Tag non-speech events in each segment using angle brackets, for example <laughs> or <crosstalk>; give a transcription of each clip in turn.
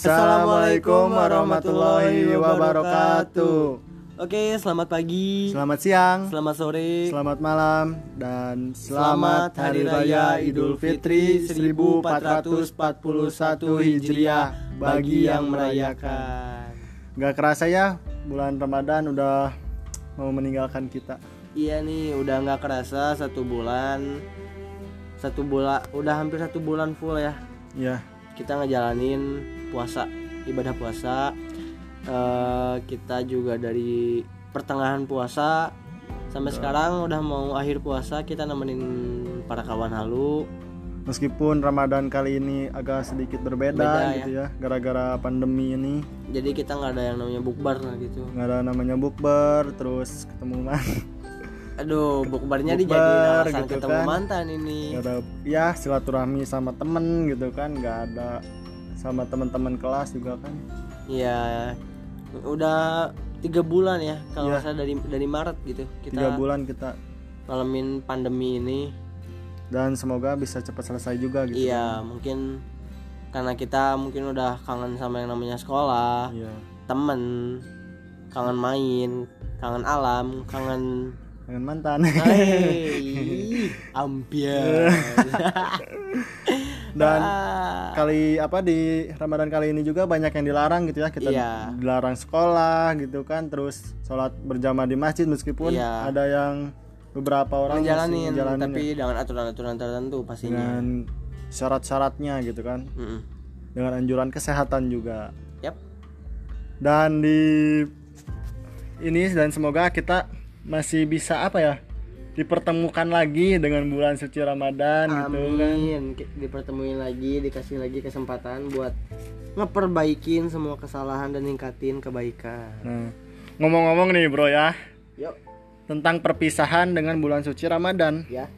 Assalamualaikum warahmatullahi wabarakatuh. Oke, selamat pagi, Selamat siang, selamat sore, selamat malam, dan Selamat selamat Hari Raya Idul Fitri 1441 Hijriah bagi yang merayakan. Gak kerasa ya, bulan Ramadan udah mau meninggalkan kita. Iya nih, udah nggak kerasa satu bulan, satu bulan, udah hampir satu bulan full ya. Ya, Kita ngejalanin puasa, ibadah puasa. Eh, kita juga dari pertengahan puasa sampai sekarang udah mau akhir puasa kita nemenin para kawan halu. Meskipun Ramadan kali ini agak sedikit berbeda Beda, gitu ya, gara-gara pandemi ini. Jadi kita nggak ada yang namanya bukber gitu. Nggak ada namanya bukber, terus ketemu man, aduh bukbernya Bukber, dijadiin alasan gitu ketemu kan. mantan ini. Ada ya silaturahmi sama temen gitu kan, nggak ada sama teman-teman kelas juga kan. Iya, udah tiga bulan ya kalau salah dari dari Maret gitu Tiga kita bulan kita ngalamin pandemi ini. dan semoga bisa cepat selesai juga gitu. Iya, mungkin karena kita mungkin udah kangen sama yang namanya sekolah, Iya. temen, kangen main, kangen alam, kangen Dengan mantan. <laughs> Ambiar. <laughs> Dan Ah, kali apa di Ramadan kali ini juga banyak yang dilarang gitu ya kita Iya. dilarang sekolah gitu kan terus sholat berjamaah di masjid meskipun Iya. ada yang beberapa orang ngejalanin tapi ya, dengan aturan-aturan tertentu pastinya. dengan syarat-syaratnya gitu kan Mm-mm. dengan anjuran kesehatan juga Yap. dan di ini dan semoga kita masih bisa apa ya dipertemukan lagi dengan bulan suci Ramadan gitu kan Amin. Dipertemuin lagi, dikasih lagi kesempatan buat ngeperbaikin semua kesalahan dan ningkatin kebaikan. Nah, ngomong-ngomong nih bro ya Yuk, tentang perpisahan dengan bulan suci Ramadan. ya.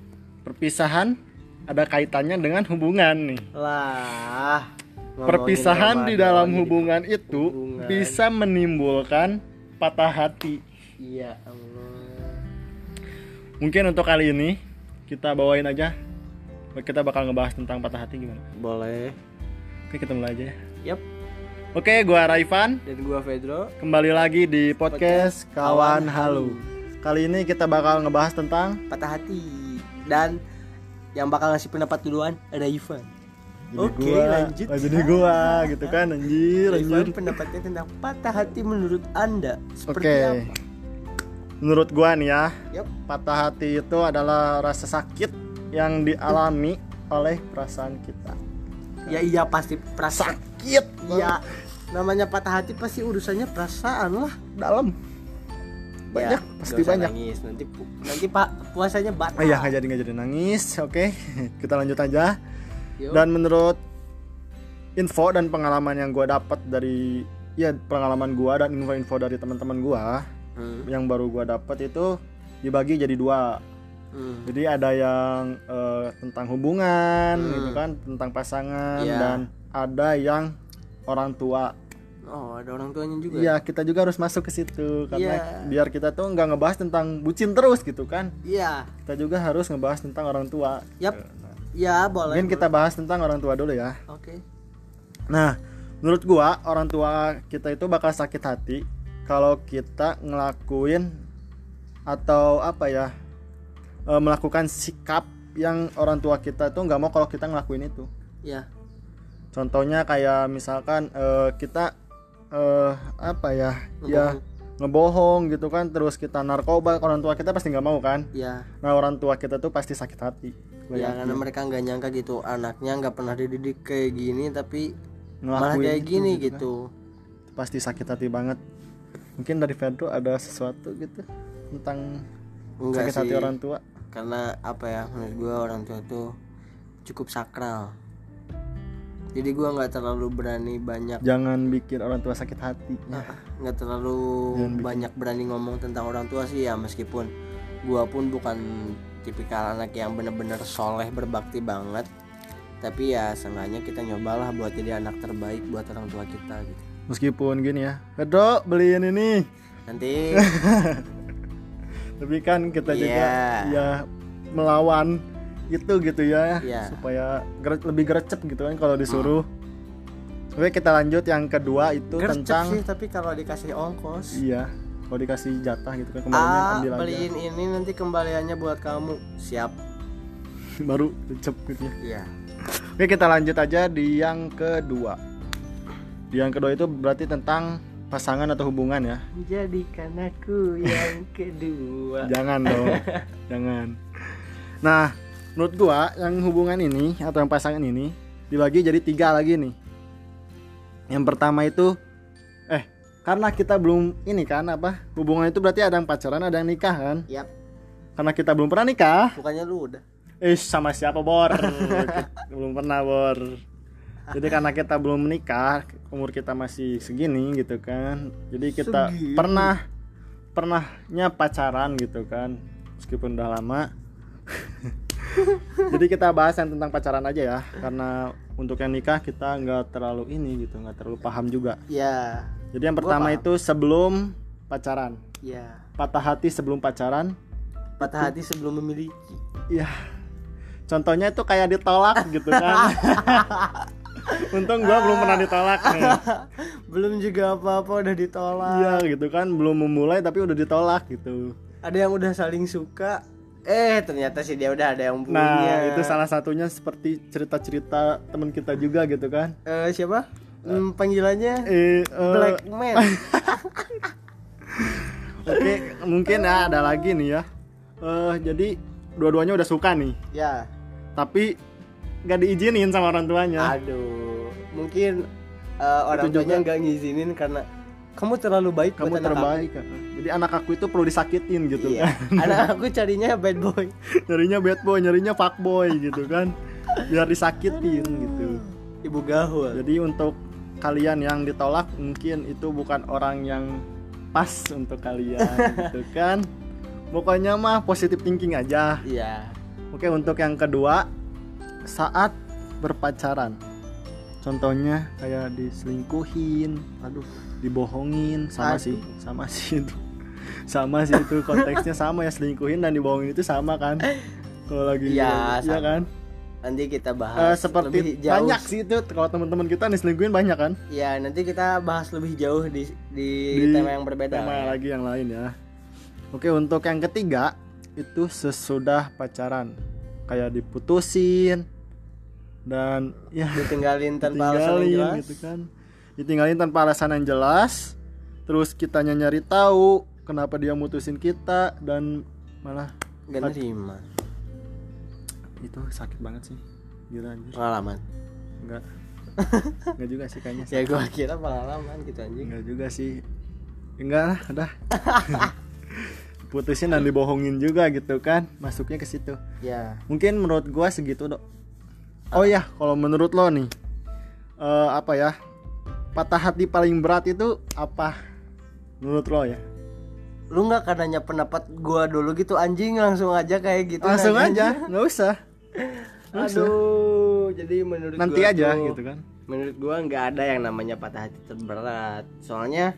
Perpisahan ada kaitannya dengan hubungan nih. Lah. Perpisahan di dalam hubungan itu hubungan. bisa menimbulkan patah hati. Iya. Mungkin untuk kali ini kita bawain aja. Kita bakal ngebahas tentang patah hati gimana. Boleh. Oke, kita mulai aja ya. Yap. Oke, gua Raifan. Dan gua Pedro. Kembali lagi di podcast Podcast Kawan Kawan Halu. Kali ini kita bakal ngebahas tentang Patah hati. Dan yang bakal ngasih pendapat duluan ada Ivan. jadi Oke, gua, lanjut. oh, jadi gua gitu kan <laughs> anjir anjir. Ivan pendapatnya tentang patah hati menurut Anda seperti Oke. apa? Menurut gua nih ya, Yap. patah hati itu adalah rasa sakit yang dialami oleh perasaan kita. Ya iya pasti perasaan. Sakit Iya. Namanya patah hati pasti urusannya perasaan lah. dalam. Banyak, Ya, pasti banyak. Nangis. Nanti pu- nanti Pak puasanya batal. Oh iya, nggak jadi nggak jadi nangis. Oke, <laughs> kita lanjut aja. Yuk. Dan menurut info dan pengalaman yang gua dapat dari ya pengalaman gua dan info-info dari teman-teman gua Hmm, yang baru gua dapat itu dibagi jadi dua. hmm. Jadi ada yang eh, tentang hubungan Hmm. gitu kan, tentang pasangan Iya. dan ada yang orang tua. Oh ada orang tuanya juga. Iya, kita juga harus masuk ke situ karena Iya. biar kita tuh nggak ngebahas tentang bucin terus gitu kan. Iya. Kita juga harus ngebahas tentang orang tua. Yap. Nah, Ya boleh. mungkin kita bahas tentang orang tua dulu ya. Oke. Nah, menurut gua orang tua kita itu bakal sakit hati kalau kita ngelakuin atau apa ya eh, melakukan sikap yang orang tua kita tuh nggak mau kalau kita ngelakuin itu. Ya. Contohnya kayak misalkan eh, kita eh, apa ya ya ngebohong gitu kan terus kita narkoba orang tua kita pasti nggak mau kan Ya. nah orang tua kita tuh pasti sakit hati Ya yakin. karena mereka nggak nyangka gitu anaknya nggak pernah dididik kayak gini tapi malah Ngelakuin kayak itu gini kan. gitu. pasti sakit hati banget mungkin dari Pedro ada sesuatu gitu tentang Enggak sakit sih. hati orang tua Karena apa ya menurut gua orang tua tuh cukup sakral. Jadi gua nggak terlalu berani banyak jangan bikin orang tua sakit hati ya. nggak terlalu Jangan bikin- banyak berani ngomong tentang orang tua sih ya meskipun gua pun bukan tipikal anak yang bener-bener soleh berbakti banget tapi ya seenggaknya kita nyobalah buat jadi anak terbaik buat orang tua kita gitu meskipun gini ya Pedro beliin ini. Nanti. <laughs> Tapi kan kita juga Iya. ya melawan itu gitu ya Iya. supaya gere- lebih gercep gitu kan kalau disuruh. Oke kita lanjut. Yang kedua itu Gercep tentang sih tapi kalau dikasih ongkos. Iya kalau dikasih jatah gitu kan kembalinya Ah, ambil aja. beliin ini nanti kembaliannya buat kamu. Siap. <laughs> Baru cep gitu ya. iya. Oke kita lanjut aja di yang kedua. Yang kedua itu berarti tentang pasangan atau hubungan ya. jadikan aku yang <laughs> kedua Jangan dong, <laughs> jangan. Nah, menurut gua yang hubungan ini atau yang pasangan ini dibagi jadi tiga lagi nih. Yang pertama itu, eh karena kita belum ini kan apa hubungan itu berarti ada yang pacaran ada yang nikah kan? Yap, Karena kita belum pernah nikah, bukannya lu udah eh sama siapa bor? <laughs> belum pernah bor. Jadi karena kita belum menikah, umur kita masih segini gitu kan. Jadi kita Segini. pernah pernahnya pacaran gitu kan. Meskipun udah lama. <laughs> Jadi kita bahas yang tentang pacaran aja ya, karena untuk yang nikah kita nggak terlalu ini gitu, nggak terlalu paham juga. ya Jadi yang pertama itu sebelum pacaran, ya patah hati sebelum pacaran. patah hati sebelum memiliki Iya. Contohnya itu kayak ditolak gitu kan. <laughs> Untung gua belum pernah ditolak nih. <laughs> belum juga apa-apa udah ditolak. Iya gitu kan, belum memulai tapi udah ditolak gitu. ada yang udah saling suka. Eh ternyata sih dia udah ada yang punya. Nah, itu salah satunya seperti cerita-cerita teman kita juga gitu kan. Eh, siapa? Hmm, panggilannya? Eh, eh, Black Man. <laughs> Oke, mungkin ya ada lagi nih ya. Eh, jadi dua-duanya udah suka nih, ya. Tapi nggak diizinin sama orang tuanya. aduh mungkin eh, orang Itu tuanya nggak ngizinin karena kamu terlalu baik Kamu buat anak terbaik. Kak. Jadi anak aku itu perlu disakitin aku. gitu iya. kan. <laughs> anak aku carinya bad boy <laughs> nyarinya bad boy, nyarinya fuck boy gitu kan. Biar disakitin gitu. ibu gaul Jadi untuk kalian yang ditolak mungkin itu bukan orang yang pas untuk kalian <laughs> gitu kan. Pokoknya mah positive thinking aja. iya Oke, untuk yang kedua saat berpacaran. Contohnya kayak diselingkuhin, aduh dibohongin, sama Aduh. sih, sama sih itu. Sama sih itu konteksnya sama ya selingkuhin dan dibohongin itu sama kan. Kalau lagi iya sama. kan? nanti kita Eh, bahas lebih seperti jauh banyak sih itu kalau teman-teman kita nih selingkuhin banyak kan? ya nanti kita bahas lebih jauh di di, Di tema yang berbeda Tema lagi yang lain ya. Oke, untuk yang ketiga itu sesudah pacaran. Kayak diputusin dan ya ditinggalin tanpa alasan yang ditinggalin jelas gitu kan. Ditinggalin tanpa alasan yang jelas. Terus kitanya nyari tahu kenapa dia mutusin kita dan malah gak nerima itu sakit banget sih. Gila anjir. pengalaman Enggak. Enggak <laughs> juga sih kayaknya. ya gua kira pengalaman gitu anjing Enggak juga sih. Enggak lah, udah. <laughs> Putusin dan dibohongin juga gitu kan. Masuknya ke situ. ya Mungkin menurut gua segitu, Dok. Oh ya, kalau menurut lo nih eh, apa ya? Patah hati paling berat itu apa? Menurut lo ya? lu nggak akan nanya pendapat gua dulu gitu anjing langsung aja kayak gitu Langsung nanya. aja, nggak usah. <laughs> Nggak usah. aduh jadi menurut Nanti gua aja tuh- gitu kan. menurut gua nggak ada yang namanya patah hati terberat soalnya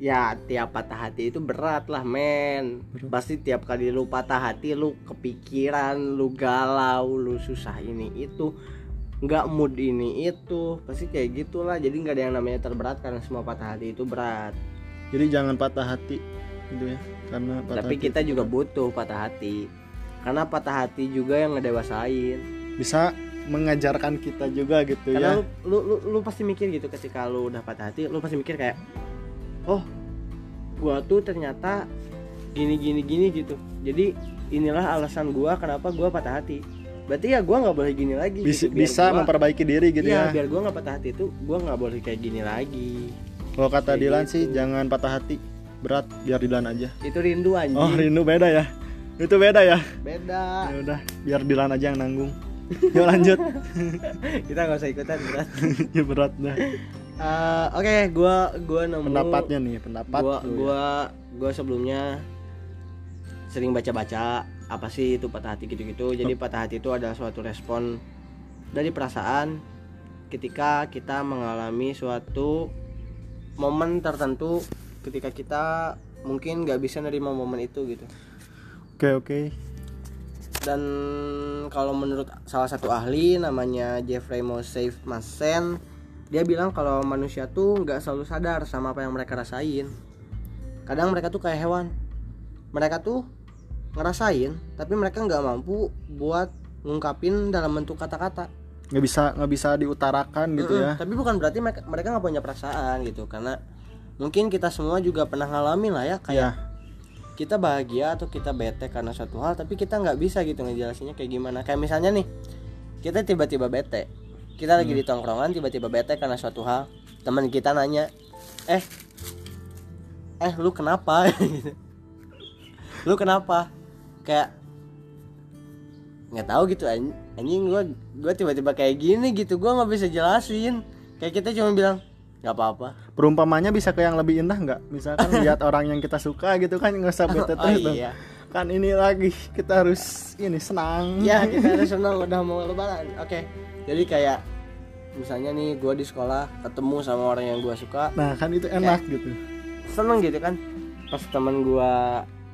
ya tiap patah hati itu berat lah men. Pasti tiap kali lu patah hati lu kepikiran lu galau lu susah ini itu nggak mood ini itu pasti kayak gitulah. Jadi nggak ada yang namanya terberat karena semua patah hati itu berat. Jadi jangan patah hati gitu ya. Karena patah tapi hati kita juga butuh patah hati. Karena patah hati juga yang ngedewasain. Bisa mengajarkan kita juga gitu karena ya. lu, lu, lu lu pasti mikir gitu ketika lu udah patah hati lu pasti mikir kayak oh gua tuh ternyata gini gini gini gitu jadi inilah alasan gua kenapa gua patah hati berarti ya gua nggak boleh gini lagi Bisa, gitu. Biar bisa gua- memperbaiki diri gitu iya, ya. biar gua nggak patah hati itu gua nggak boleh kayak gini lagi Kalau kata Kayak Dilan gitu. sih jangan patah hati berat biar Dilan aja. itu rindu anjing Oh rindu beda ya. Itu beda ya. beda Ya udah biar Dilan aja yang nanggung. Yuk lanjut. <laughs> kita nggak usah ikutan berat <laughs> ya berat dah. Eh, oke gua gua nemu Pendapatnya nih pendapat. gua lu ya. gua gua sebelumnya sering baca-baca apa sih itu patah hati gitu-gitu jadi patah hati itu adalah suatu respon dari perasaan ketika kita mengalami suatu momen tertentu ketika kita mungkin nggak bisa nerima momen itu gitu Oke oke. dan kalau menurut salah satu ahli namanya Jeffrey Mosef Masen dia bilang kalau manusia tuh nggak selalu sadar sama apa yang mereka rasain. Kadang mereka tuh kayak hewan. Mereka tuh ngerasain tapi mereka nggak mampu buat ngungkapin dalam bentuk kata-kata. Nggak bisa nggak bisa diutarakan gitu Mm-mm. ya. Tapi bukan berarti mereka mereka nggak punya perasaan gitu karena mungkin kita semua juga pernah ngalamin lah ya kayak ya kita bahagia atau kita bete karena suatu hal tapi kita nggak bisa gitu ngejelasinnya kayak gimana. Kayak misalnya nih kita tiba-tiba bete kita lagi di tongkrongan tiba-tiba bete karena suatu hal. Teman kita nanya eh eh lu kenapa? <laughs> Lu kenapa? Kayak nggak tahu gitu anj- anjing gua gua tiba-tiba kayak gini gitu gua nggak bisa jelasin. Kayak kita cuma bilang nggak apa-apa. Perumpamannya bisa ke yang lebih indah nggak? Misalkan <laughs> lihat orang yang kita suka gitu kan nggak usah bete oh terus iya kan ini lagi kita harus ini senang. Ya kita harus senang udah mau lebaran. Oke jadi kayak misalnya nih gue di sekolah ketemu sama orang yang gue suka. Nah kan itu enak gitu. Seneng gitu kan? Pas teman gue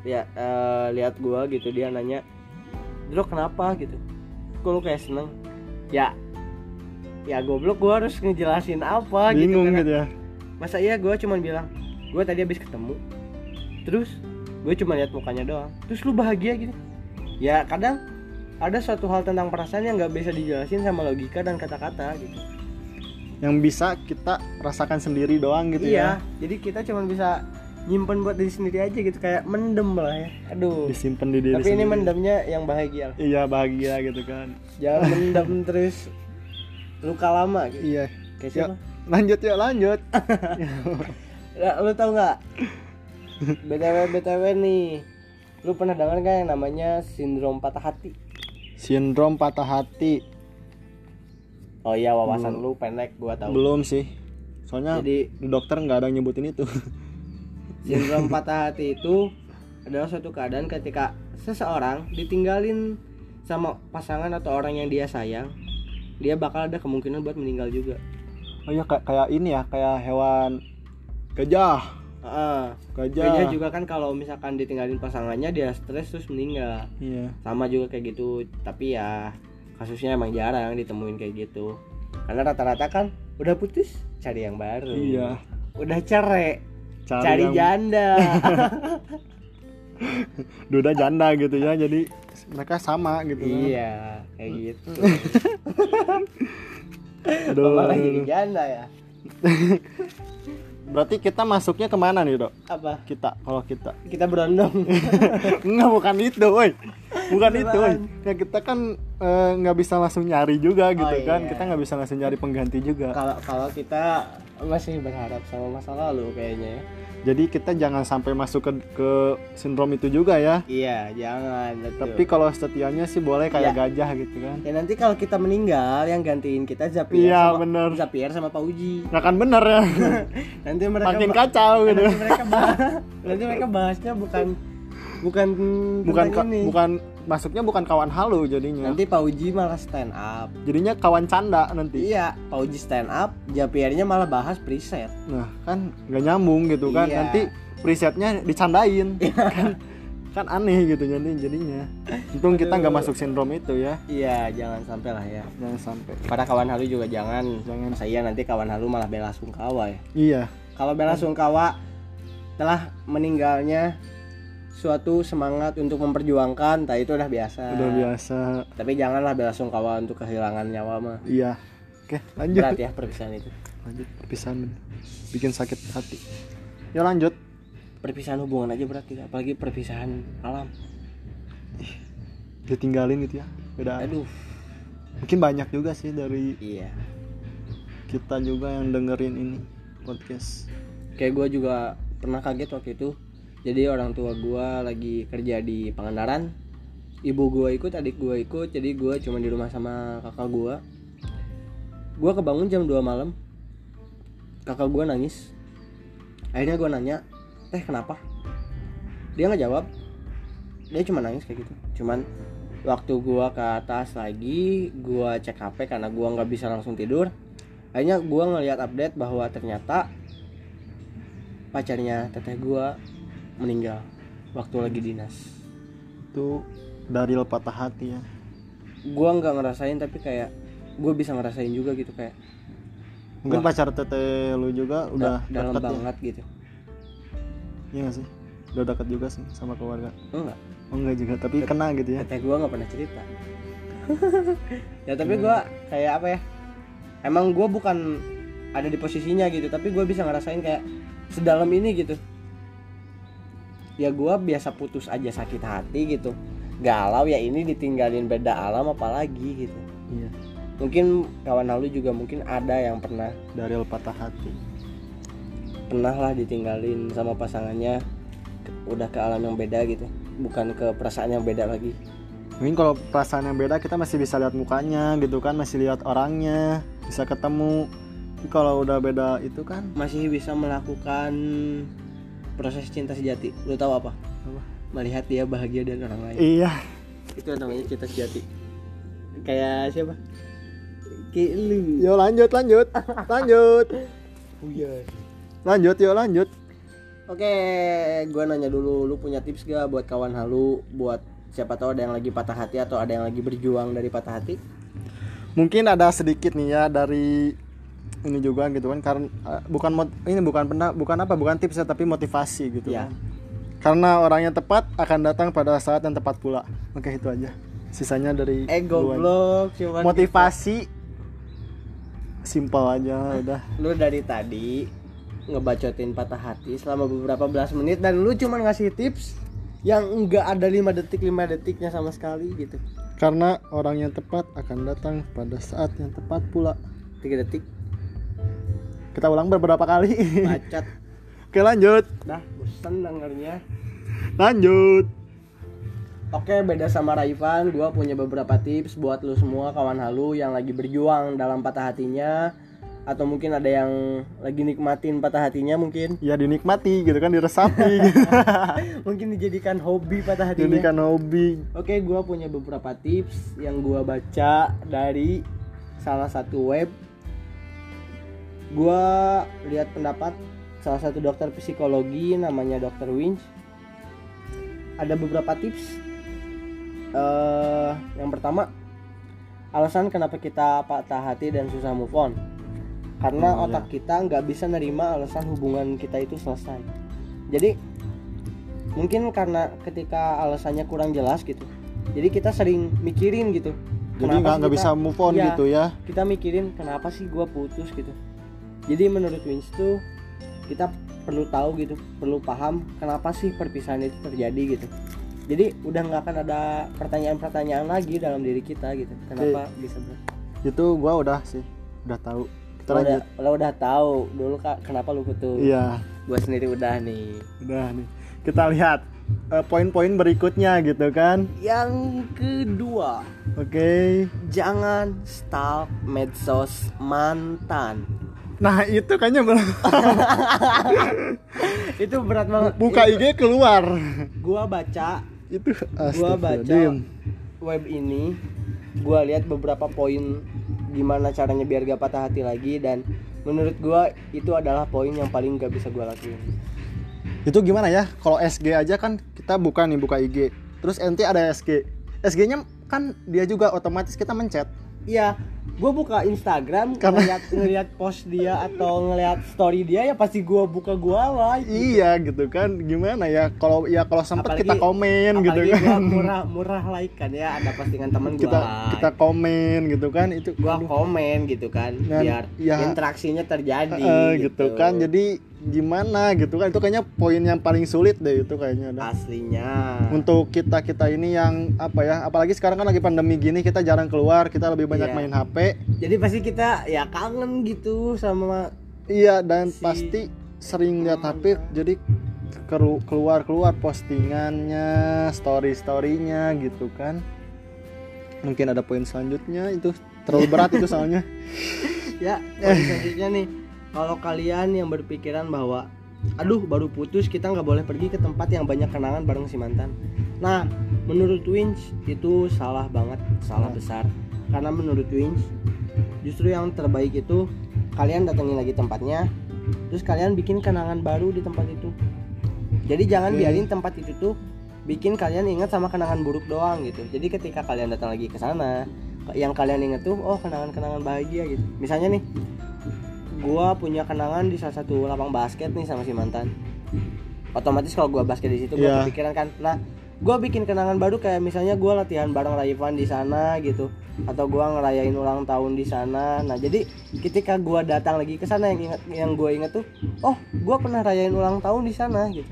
ya eh, lihat gue gitu dia nanya Dro kenapa? gitu. Kok lu kayak seneng? Ya ya goblok gue harus ngejelasin apa gitu bingung kan. gitu ya. Masa iya gue cuman bilang gue tadi habis ketemu terus gue cuma lihat mukanya doang. Terus lu bahagia gitu. Ya kadang ada suatu hal tentang perasaan yang nggak bisa dijelasin sama logika dan kata-kata gitu. Yang bisa kita rasakan sendiri doang gitu iya ya. jadi kita cuma bisa nyimpen buat diri sendiri aja gitu kayak mendem lah ya. Aduh. Disimpan di diri tapi ini sendiri. mendemnya yang bahagia. Lah. iya bahagia gitu kan. Jangan <laughs> mendem terus luka lama gitu. Iya. Kayak Ya. siapa lanjut ya lanjut. <laughs> Lu tau nggak btw btw nih. Lu pernah dengar gak yang namanya sindrom patah hati? Sindrom patah hati. Oh iya wawasan lu pendek gua tahu belum sih. Soalnya jadi di dokter nggak ada yang nyebutin itu. <laughs> Sindrom patah hati itu adalah suatu keadaan ketika seseorang ditinggalin sama pasangan atau orang yang dia sayang dia bakal ada kemungkinan buat meninggal juga. Oh iya kayak kayak ini ya kayak hewan gajah Gajah. Gajah juga kan kalau misalkan ditinggalin pasangannya dia stres terus meninggal. Iya. Sama juga kayak gitu tapi ya kasusnya emang jarang ditemuin kayak gitu. Karena rata-rata kan udah putus cari yang baru. Iya. Udah cerai cari, cari yang janda. <laughs> Duda janda gitu ya jadi mereka sama gitu kan. iya kayak gitu. <laughs> Aduh. malah jadi janda ya <laughs> berarti kita masuknya ke mana nih dok apa kita kalau kita kita berondong <laughs> Enggak bukan itu, woi. Bukan Apaan? itu, woi. Ya kita kan eh, nggak bisa langsung nyari juga gitu Oh, kan. iya. Kita nggak bisa langsung nyari pengganti juga. kalau kalau kita masih berharap sama masa lalu kayaknya ya. Jadi kita jangan sampai masuk ke ke sindrom itu juga ya. iya jangan betul. Tapi kalau setianya sih boleh kayak Iya. gajah gitu kan. ya nanti kalau kita meninggal yang gantiin kita Zapier Iya, sama bener. Zapier sama Pak Uji Nggak kan bener ya. <laughs> nanti mereka Makin kacau gitu. nanti mereka bahas <laughs> nanti mereka bahasnya bukan bukan Bukan ini bukan masuknya bukan kawan halu jadinya. nanti Pak Uji malah stand up Jadinya kawan canda nanti. iya Pak Uji stand up Zapiernya malah bahas preset Nah, kan nggak nyambung gitu kan. Iya. Nanti presetnya dicandain. <laughs> kan kan aneh gitu jadi jadinya. Untung kita nggak masuk sindrom itu ya. iya jangan sampai lah ya Jangan sampai. para kawan halu juga jangan Jangan. saya nanti kawan halu malah bela sungkawa ya Iya. kalau bela sungkawa telah meninggalnya suatu semangat untuk memperjuangkan tak itu udah biasa Udah biasa. tapi janganlah bela sungkawa untuk kehilangan nyawa mah Iya. Oke, lanjut. berat ya perpisahan itu Lanjut perpisahan. Bikin sakit hati. Ya lanjut. perpisahan hubungan aja berat gitu apalagi perpisahan alam Ditinggalin gitu ya. Beda. aduh Mungkin banyak juga sih dari iya kita juga yang dengerin ini podcast. kayak gue juga pernah kaget waktu itu jadi orang tua gue lagi kerja di Pangandaran. Ibu gue ikut adik gue ikut. Jadi gue cuma di rumah sama kakak gue gue kebangun jam 2 malam. Kakak gue nangis. Akhirnya gue nanya teh kenapa? Dia nggak jawab. Dia cuma nangis kayak gitu. Cuman waktu gue ke atas lagi gue cek hp karena gue nggak bisa langsung tidur. Akhirnya gue ngeliat update bahwa ternyata pacarnya teteh gue meninggal waktu lagi dinas. Itu dari patah hati ya. gue nggak ngerasain tapi kayak gue bisa ngerasain juga gitu kayak mungkin Wah. pacar teteh lu juga udah Da- dalam deket ya? banget gitu. Iya gak sih? Udah dekat juga sih sama keluarga. Enggak oh enggak juga tapi kena gitu ya? teteh gua nggak pernah cerita. <laughs> Ya tapi gua kayak apa ya? Emang gua bukan ada di posisinya gitu tapi gua bisa ngerasain kayak sedalam ini gitu ya gua biasa putus aja sakit hati gitu. Galau ya ini ditinggalin beda alam apalagi gitu. Iya. Mungkin kawan halu juga mungkin ada yang pernah dari patah hati. Pernah lah ditinggalin sama pasangannya udah ke alam yang beda gitu. Bukan ke perasaan yang beda lagi. Mungkin kalau perasaan yang beda kita masih bisa lihat mukanya gitu kan masih lihat orangnya bisa ketemu. Tapi kalau udah beda itu kan masih bisa melakukan proses cinta sejati. Lu tahu apa? Apa? melihat dia bahagia dan orang lain. Iya. Itu namanya cinta sejati. Kayak siapa? Kayak lu. Yo lanjut lanjut. Lanjut. Buya. lanjut yuk lanjut. Oke gua nanya dulu lu punya tips gak buat kawan halu buat siapa tahu ada yang lagi patah hati atau ada yang lagi berjuang dari patah hati? Mungkin ada sedikit nih ya dari ini juga gitu kan karena eh, bukan mot- ini bukan pernah bukan apa bukan tips ya tapi motivasi gitu ya kan. karena orang yang tepat akan datang pada saat yang tepat pula. Oke itu aja. Sisanya dari eh gua. goblok cuman motivasi simpel aja udah. lu dari tadi ngebacotin patah hati selama beberapa belas menit dan lu cuman ngasih tips yang enggak ada 5 detik 5 detiknya sama sekali gitu. Karena orang yang tepat akan datang pada saat yang tepat pula. 3 detik kita ulang beberapa kali. Bacot. <laughs> Oke lanjut. Dah bosan dengernya. Lanjut. Oke beda sama Raifan. Gua punya beberapa tips buat lu semua kawan halu yang lagi berjuang dalam patah hatinya. Atau mungkin ada yang lagi nikmatin patah hatinya mungkin. Ya dinikmati gitu kan diresapi. Gitu. <laughs> <laughs> mungkin dijadikan hobi patah hatinya. Jadikan hobi. Oke, gua punya beberapa tips yang gua baca dari salah satu web. Gua lihat pendapat salah satu dokter psikologi namanya Dr. Winch. Ada beberapa tips. eh yang pertama, alasan kenapa kita patah hati dan susah move on. Karena Oh, otak kita nggak bisa nerima alasan hubungan kita itu selesai. Jadi mungkin karena ketika alasannya kurang jelas gitu jadi kita sering mikirin gitu jadi Kenapa nggak bisa move on Iya. gitu ya kita mikirin kenapa sih gua putus gitu jadi menurut Wins tuh kita perlu tahu gitu perlu paham kenapa sih perpisahan itu terjadi gitu. Jadi udah nggak akan ada pertanyaan-pertanyaan lagi dalam diri kita gitu kenapa bisa ber- itu gua udah sih udah tahu. Kita lo udah, lanjut. lo udah tahu dulu kak kenapa lu putus? Iya. Gua sendiri udah nih. Udah nih. Kita lihat eh, poin-poin berikutnya gitu kan. Yang kedua. Oke. Jangan stalk medsos mantan nah itu kayaknya belum <laughs> itu berat banget. Buka IG keluar. gua baca itu gua baca web ini gua lihat beberapa poin gimana caranya biar gak patah hati lagi dan menurut gua itu adalah poin yang paling gak bisa gua lakuin. Itu gimana ya? Kalau SG aja kan kita buka nih buka IG terus ente ada SG SG nya kan dia juga otomatis kita mencet. Iya, gue buka Instagram Karena- ngeliat ngeliat post dia atau ngeliat story dia ya pasti gua buka gua like. iya gitu kan gimana ya kalau ya kalau sempat kita komen gitu kan murah murah like kan ya ada postingan temen gua kita like. kita komen gitu kan itu aduh, komen gitu kan Dan, biar ya, interaksinya terjadi eh, gitu kan jadi gimana gitu kan itu kayaknya poin yang paling sulit deh itu kayaknya dah. aslinya untuk kita kita ini yang apa ya apalagi sekarang kan lagi pandemi gini kita jarang keluar kita lebih banyak Iya. main HP jadi pasti kita ya kangen gitu sama iya dan Si- pasti sering lihat HP jadi keluar keluar postingannya story storynya gitu kan. Mungkin ada poin selanjutnya itu terlalu berat itu soalnya. <laughs> Ya poin selanjutnya nih. Kalau kalian yang berpikiran bahwa aduh baru putus kita nggak boleh pergi ke tempat yang banyak kenangan bareng si mantan. Nah menurut Wins itu salah banget salah besar karena menurut Wins justru yang terbaik itu kalian datengin lagi tempatnya terus kalian bikin kenangan baru di tempat itu jadi jangan Oke. biarin tempat itu tuh bikin kalian ingat sama kenangan buruk doang gitu jadi ketika kalian datang lagi ke sana yang kalian inget tuh oh kenangan-kenangan bahagia gitu misalnya nih gua punya kenangan di salah satu lapang basket nih sama si mantan otomatis kalau gua basket di situ gua Iya. kepikiran kan nah gua bikin kenangan baru kayak misalnya gua latihan bareng Raivan di sana gitu atau gua ngerayain ulang tahun di sana nah jadi ketika gua datang lagi ke sana yang ingat yang gua inget tuh oh gua pernah rayain ulang tahun di sana gitu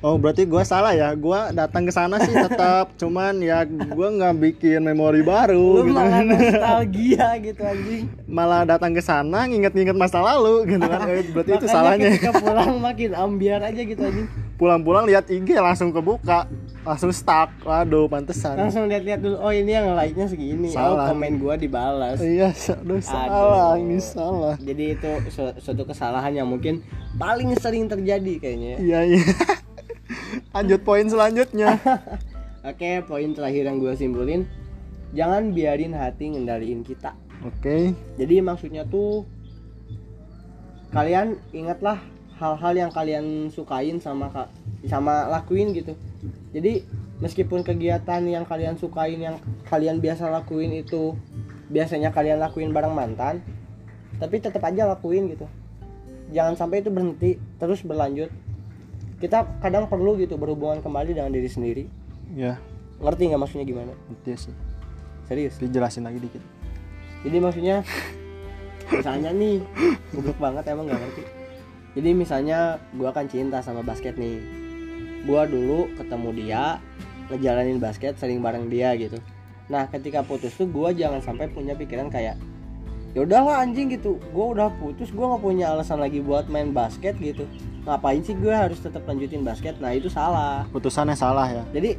Oh berarti gua salah ya. Gua datang ke sana sih tetap, <laughs> cuman ya gua nggak bikin memori baru. lu gitu. malah <laughs> nostalgia gitu anjing Malah datang ke sana nginget-nginget masa lalu gitu kan. Eh, berarti itu salahnya. ketika <laughs> pulang makin ambiar aja gitu anjing Pulang-pulang lihat IG langsung kebuka, langsung stuck. Waduh, pantesan. langsung lihat-lihat dulu oh ini yang like-nya segini oh Salah. komen gua dibalas Iya, aduh salah, ini salah. jadi itu su- suatu kesalahan yang mungkin paling sering terjadi kayaknya ya. Iya, iya. Lanjut poin selanjutnya. <laughs> oke poin terakhir yang gue simpulin jangan biarin hati ngendaliin kita Oke. jadi maksudnya tuh kalian ingatlah hal-hal yang kalian sukain sama sama lakuin gitu jadi meskipun kegiatan yang kalian sukain yang kalian biasa lakuin itu biasanya kalian lakuin bareng mantan tapi tetap aja lakuin gitu. Jangan sampai itu berhenti terus berlanjut. Kita kadang perlu gitu berhubungan kembali dengan diri sendiri. Ya, ngerti nggak maksudnya gimana? Ngerti sih. serius? Dijelasin lagi dikit. jadi maksudnya misalnya nih goblok banget emang nggak ngerti. Jadi misalnya gua kan cinta sama basket nih gua dulu ketemu dia ngejalanin basket sering bareng dia gitu. Nah ketika putus tuh gua jangan sampai punya pikiran kayak ya udahlah anjing gitu. Gua udah putus gua nggak punya alasan lagi buat main basket gitu. Ngapain sih gue harus tetap lanjutin basket? Nah itu salah. Putusannya salah ya. jadi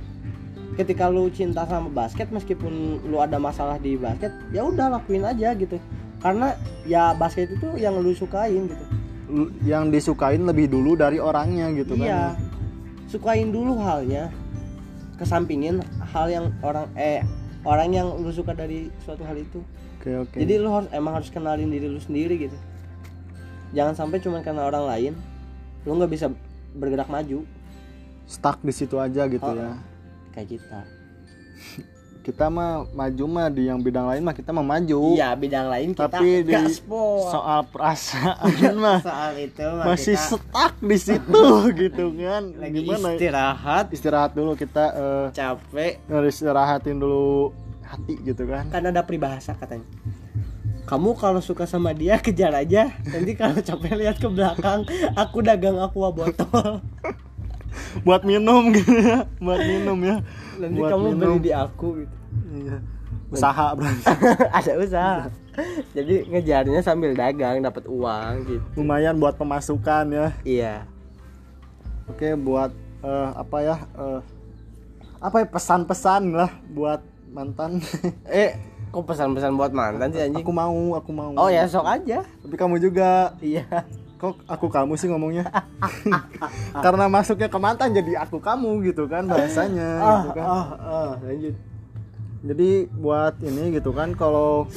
ketika lu cinta sama basket meskipun lu ada masalah di basket ya udah lakuin aja gitu. Karena ya basket itu yang lu sukain gitu. Yang disukain lebih dulu dari orangnya gitu iya. kan. Sukain dulu halnya kesampingin hal yang orang eh orang yang lu suka dari suatu hal itu Oke, oke. jadi lu harus emang harus kenalin diri lu sendiri gitu jangan sampai cuma karena orang lain lu nggak bisa bergerak maju stuck di situ aja gitu Oh. ya. kayak kita <laughs> Kita mah maju mah di yang bidang lain mah kita mah maju. iya bidang lain kita Tapi di gaspol. soal perasaan mah <laughs> soal itu mah masih kita stuck di situ <laughs> gitu kan. lagi Gimana? istirahat Istirahat dulu kita eh capek harus istirahatin dulu hati gitu kan. kan ada peribahasa katanya kamu kalau suka sama dia <laughs> kejar aja nanti kalau capek lihat ke belakang aku dagang aqua botol Buat minum gitu ya. Buat minum ya. nanti Buat kamu minum. beli di aku gitu Iya. Usaha berarti. <laughs> ada usaha jadi ngejarnya sambil dagang dapat uang gitu Lumayan buat pemasukan ya. iya Oke, buat eh, apa ya? eh, apa ya pesan-pesan lah buat mantan. <laughs> eh kok pesan-pesan buat mantan sih anjing aku mau, aku mau. oh ya sok aja Tapi kamu juga. iya Kok aku kamu sih ngomongnya? <laughs> Karena masuknya ke mantan jadi aku kamu gitu kan bahasanya gitu kan. ah, ah, lanjut. Jadi buat ini gitu kan kalau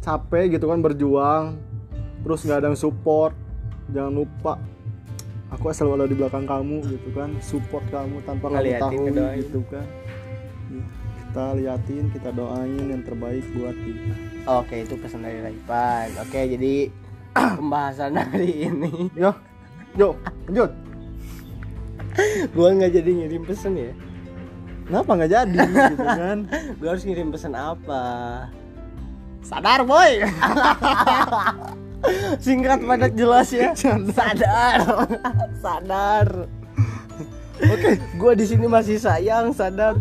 capek gitu kan berjuang terus nggak ada yang support jangan lupa aku selalu ada di belakang kamu gitu kan support kamu tanpa kamu tahu gitu kan. Kita liatin kita doain yang terbaik buat kita oke itu pesan dari Raipan oke jadi <coughs> pembahasan hari ini. Yo yo lanjut. Gua nggak jadi ngirim pesen ya. Kenapa nggak jadi gitu <laughs> kan? Gua harus ngirim pesan apa? Sadar boy. <laughs> Singkat padat jelas ya. Sadar. <laughs> Sadar. Oke. Gua di sini masih sayang sadar.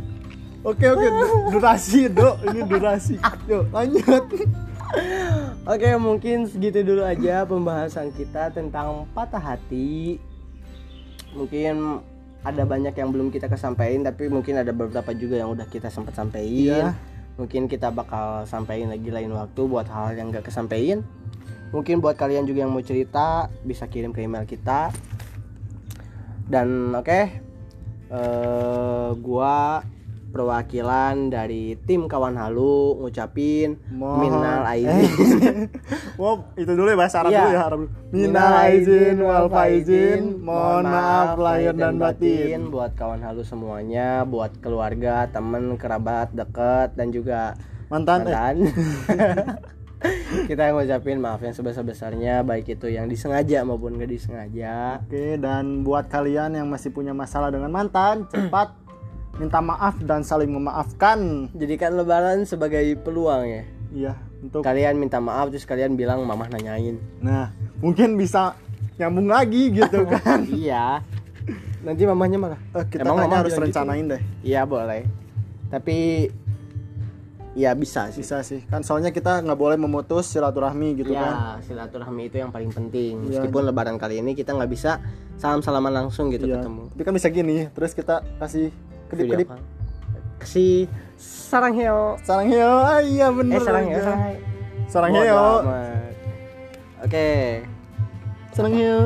Oke oke. Du- durasi dok. Ini durasi. Yuk lanjut oke mungkin segitu dulu aja pembahasan kita tentang patah hati. Mungkin ada banyak yang belum kita kesampaikan tapi mungkin ada beberapa juga yang udah kita sempat sampaikan. Iya. mungkin kita bakal sampaikan lagi lain waktu buat hal yang gak kesampaikan. Mungkin buat kalian juga yang mau cerita bisa kirim ke email kita. Dan oke eh, gua perwakilan dari tim kawan halu ngucapin Mohon- minal aizin <laughs> Wow, itu dulu ya bahasa Arab Iya. dulu ya Arab. Minal aizin wal faizin. Mohon maaf lahir dan batin. buat kawan halu semuanya, buat keluarga, temen, kerabat, deket dan juga Mantan eh. mantan. <laughs> <laughs> kita ngucapin maaf yang sebesar-besarnya baik itu yang disengaja maupun gak disengaja Oke, dan buat kalian yang masih punya masalah dengan mantan, cepat <clears throat> minta maaf dan saling memaafkan. jadikan lebaran sebagai peluang ya Iya, untuk kalian minta maaf terus kalian bilang mamah nanyain Nah, mungkin bisa nyambung lagi gitu <laughs> kan. iya nanti mamahnya malah Eh, kita Emang mama harus gitu? rencanain deh. iya boleh tapi ya bisa sih Bisa sih. Kan soalnya kita nggak boleh memutus silaturahmi gitu ya kan. silaturahmi itu yang paling penting Iya. meskipun lebaran kali ini kita nggak bisa salam salaman langsung gitu Iya. ketemu Tapi kan bisa gini, terus kita kasih Video kedip-kedip. call. kasih sarang heo Sarang heo. Ah, iya bener. eh sarang heo aja. sarang heo Sarang Bodo heo. amat. oke Sarang heo.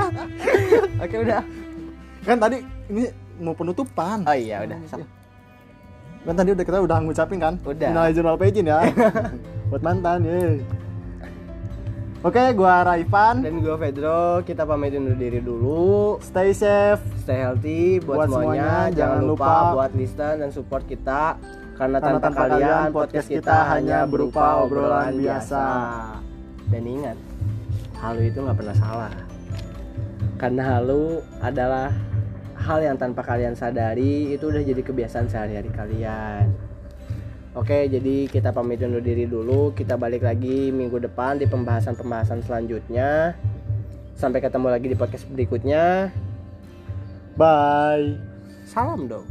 <laughs> oke udah kan tadi ini mau penutupan. oh iya udah Sok. Kan tadi udah kita udah ngucapin kan? Udah. Aidin wal faizin ya. <laughs> Buat mantan ya. Oke, gua Raifan. dan gue Pedro kita pamit undur diri dulu. Stay safe. stay healthy buat, Buat semuanya, semuanya, jangan jangan lupa, lupa buat listen dan support kita. Karena, Karena tanpa, tanpa kalian kalian, podcast kita hanya berupa obrolan biasa. dan ingat halu itu nggak pernah salah. Karena halu adalah hal yang tanpa kalian sadari itu udah jadi kebiasaan sehari-hari kalian Oke, jadi kita pamit undur diri dulu. Kita balik lagi minggu depan di pembahasan-pembahasan selanjutnya. Sampai ketemu lagi di podcast berikutnya. Bye. Salam dong.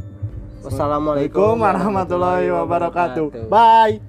Assalamualaikum warahmatullahi wabarakatuh. Bye.